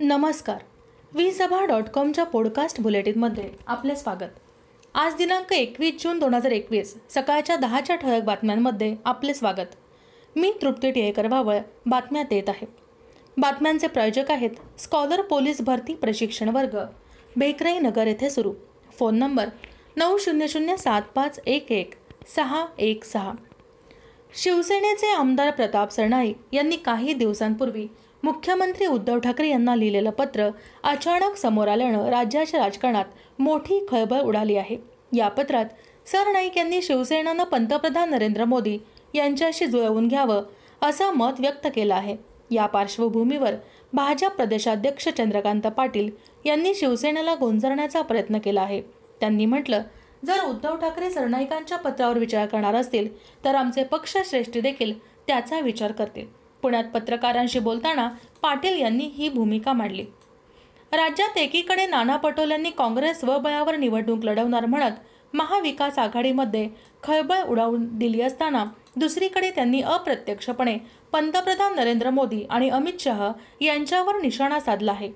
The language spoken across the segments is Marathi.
नमस्कार. वी सभा डॉट कॉमच्या पॉडकास्ट बुलेटिनमध्ये आपले स्वागत. आज दिनांक एकवीस जून दोन हजार एकवीस सकाळच्या दहाच्या ठळक बातम्यांमध्ये आपले स्वागत. मी तृप्ती टिळेकर भावळ बातम्यात येत आहे. बातम्यांचे प्रायोजक आहेत स्कॉलर पोलीस भरती प्रशिक्षण वर्ग बेकराई नगर येथे सुरू. फोन नंबर नऊ शून्य शून्य सात पाच एक एक सहा एक सहा. शिवसेनेचे आमदार प्रताप सरनाईक यांनी काही दिवसांपूर्वी मुख्यमंत्री उद्धव ठाकरे यांना लिहिलेलं पत्र अचानक समोर आल्यानं राज्याच्या राजकारणात मोठी खळबळ उडाली आहे. या पत्रात सरनाईक यांनी शिवसेनेनं पंतप्रधान नरेंद्र मोदी यांच्याशी जुळवून घ्यावं असं मत व्यक्त केलं आहे. या पार्श्वभूमीवर भाजप प्रदेशाध्यक्ष चंद्रकांत पाटील यांनी शिवसेनेला गोंजरण्याचा प्रयत्न केला आहे. त्यांनी म्हटलं जर उद्धव ठाकरे सरनाईकांच्या पत्रावर विचार करणार असतील तर आमचे पक्षश्रेष्ठी देखील त्याचा विचार करतील. पुण्यात पत्रकारांशी बोलताना पाटील यांनी ही भूमिका मांडली. राज्यात एकीकडे नाना पटोलेंनी काँग्रेस स्वबळावर निवडणूक लढवणार म्हणत महाविकास आघाडीमध्ये खळबळ उडावून दिली असताना दुसरीकडे त्यांनी अप्रत्यक्षपणे पंतप्रधान नरेंद्र मोदी आणि अमित शहा यांच्यावर निशाणा साधला आहे.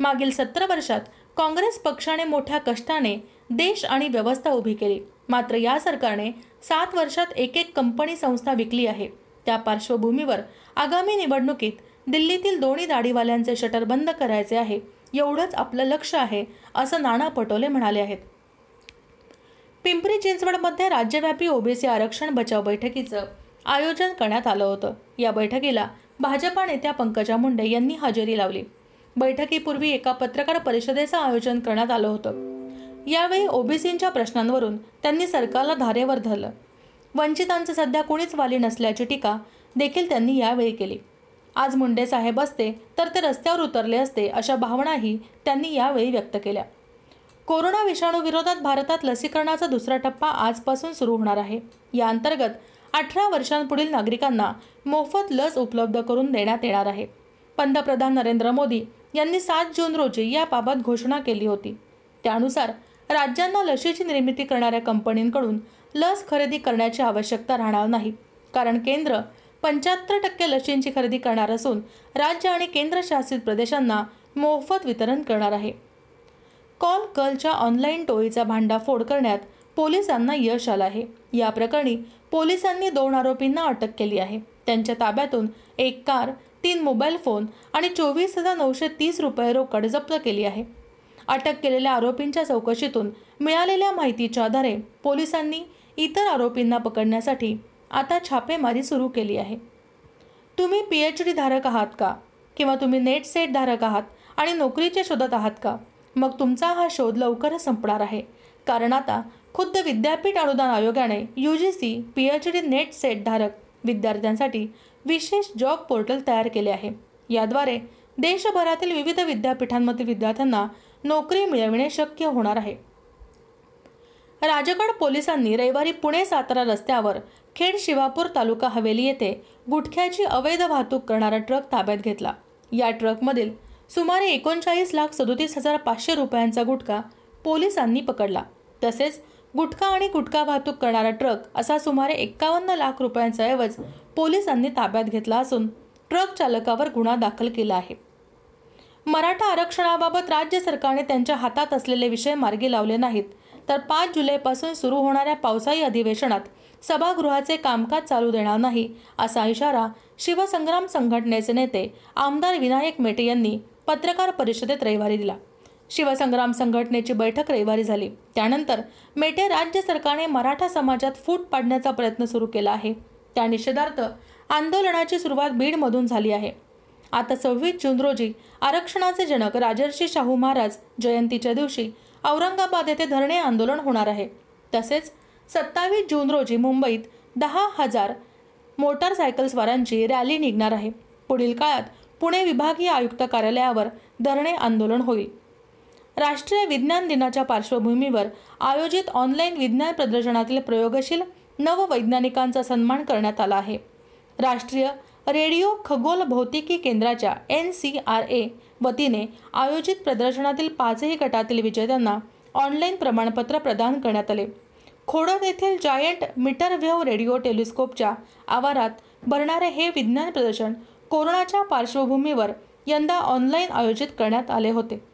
मागील सत्तर वर्षात काँग्रेस पक्षाने मोठ्या कष्टाने देश आणि व्यवस्था उभी केली. मात्र या सरकारने सात वर्षात एक एक कंपनी संस्था विकली आहे. त्या पार्श्वभूमीवर आगामी निवडणुकीत दिल्लीतील दोन्ही दाढीवाल्यांचे शटर बंद करायचे आहे एवढंच आपलं लक्ष आहे असं नाना पटोले म्हणाले आहेत. पिंपरी चिंचवडमध्ये राज्यव्यापी ओबीसी आरक्षण बचाव बैठकीचं आयोजन करण्यात आलं होतं. या बैठकीला भाजपा नेत्या पंकजा मुंडे यांनी हजेरी लावली. बैठकीपूर्वी एका पत्रकार परिषदेचं आयोजन करण्यात आलं होतं. यावेळी ओबीसींच्या प्रश्नांवरून त्यांनी सरकारला धारेवर धरलं. वंचितांचं सध्या कुणीच वाली नसल्याची टीका देखील त्यांनी यावेळी केली. आज मुंडे साहेब असते तर ते रस्त्यावर उतरले असते अशा भावनाही त्यांनी यावेळी व्यक्त केल्या. कोरोना विषाणू विरोधात भारतात लसीकरणाचा दुसरा टप्पा आजपासून सुरू होणार आहे. या अंतर्गत अठरा वर्षांपुढील नागरिकांना मोफत लस उपलब्ध करून देण्यात येणार आहे. पंतप्रधान नरेंद्र मोदी यांनी सात जून रोजी याबाबत घोषणा केली होती. त्यानुसार राज्यांना लशीची निर्मिती करणाऱ्या कंपनींकडून लस खरेदी करण्याची आवश्यकता राहणार नाही. कारण केंद्र पंच्याहत्तर टक्के लशींची खरेदी करणार असून राज्य आणि केंद्रशासित प्रदेशांना मोफत वितरण करणार आहे. कॉल कलच्या ऑनलाईन टोळीचा भांडाफोड करण्यात पोलिसांना यश आलं आहे. या प्रकरणी पोलिसांनी दोन आरोपींना अटक केली आहे. त्यांच्या ताब्यातून एक कार तीन मोबाईल फोन आणि चोवीस हजार नऊशे तीस रुपये रोकड जप्त केली आहे. अटक केलेल्या आरोपींच्या चौकशीतून मिळालेल्या माहितीच्या आधारे पोलिसांनी इतर आरोपींना पकडण्यासाठी आता छापेमारी सुरू केली आहे. तुम्ही पी एच डी धारक आहात का? किंवा तुम्ही नेट सेट धारक आहात आणि नोकरीच्या शोधात आहात का? मग तुमचा हा शोध लवकरच संपणार आहे. कारण आता खुद्द विद्यापीठ अनुदान आयोगाने U G C P H D NET SET धारक विद्यार्थ्यांसाठी विशेष जॉब पोर्टल तयार केले आहे. याद्वारे देशभरातील विविध विद्यापीठांमधील विद्यार्थ्यांना नोकरी मिळविणे शक्य होणार आहे. राजगड पोलिसांनी रविवारी पुणे सातारा रस्त्यावर खेड शिवापूर तालुका हवेली येथे गुटख्याची अवैध वाहतूक करणारा ट्रक ताब्यात घेतला. या ट्रकमधील सुमारे एकोणचाळीस लाख सदोतीस हजार पाचशे रुपयांचा गुटखा पोलिसांनी पकडला. तसेच गुटखा आणि गुटखा वाहतूक करणारा ट्रक असा सुमारे एक्कावन्न लाख रुपयांचा ऐवज पोलिसांनी ताब्यात घेतला असून ट्रक चालकावर गुन्हा दाखल केला आहे. मराठा आरक्षणाबाबत राज्य सरकारने त्यांच्या हातात असलेले विषय मार्गी लावले नाहीत. तर पाच जुलैपासून सुरू होणाऱ्या पावसाळी अधिवेशनात सभागृहाचे कामकाज चालू देणार नाही असा इशारा शिवसंग्राम संघटनेचे नेते आमदार विनायक मेटे यांनी पत्रकार परिषदेत रविवारी दिला. शिवसंग्राम संघटनेची बैठक रविवारी झाली. त्यानंतर मेटे राज्य सरकारने मराठा समाजात फूट पाडण्याचा प्रयत्न सुरू केला आहे. त्या निषेधार्थ आंदोलनाची सुरुवात बीडमधून झाली आहे. आता सव्वीस जून रोजी आरक्षणाचे जनक राजर्षी शाहू महाराज जयंतीच्या दिवशी औरंगाबाद येथे धरणे आंदोलन होणार आहे. तसेच सत्तावीस जून रोजी मुंबईत दहा हजार मोटारसायकलस्वारांची रॅली निघणार आहे. पुढील काळात पुणे विभागीय आयुक्त कार्यालयावर धरणे आंदोलन होईल. राष्ट्रीय विज्ञान दिनाच्या पार्श्वभूमीवर आयोजित ऑनलाईन विज्ञान प्रदर्शनातील प्रयोगशील नववैज्ञानिकांचा सन्मान करण्यात आला आहे. राष्ट्रीय रेडिओ खगोल भौतिकी केंद्राच्या एन सी आर ए वतीने आयोजित प्रदर्शनातील पाचही गटातील विजेत्यांना ऑनलाईन प्रमाणपत्र प्रदान करण्यात आले. खोडद येथील जायंट मीटर व्हेव रेडिओ टेलिस्कोपच्या आवारात भरणारे हे विज्ञान प्रदर्शन कोरोनाच्या पार्श्वभूमीवर यंदा ऑनलाईन आयोजित करण्यात आले होते.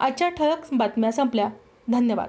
आजच्या ठळक बातम्या संपल्या. धन्यवाद.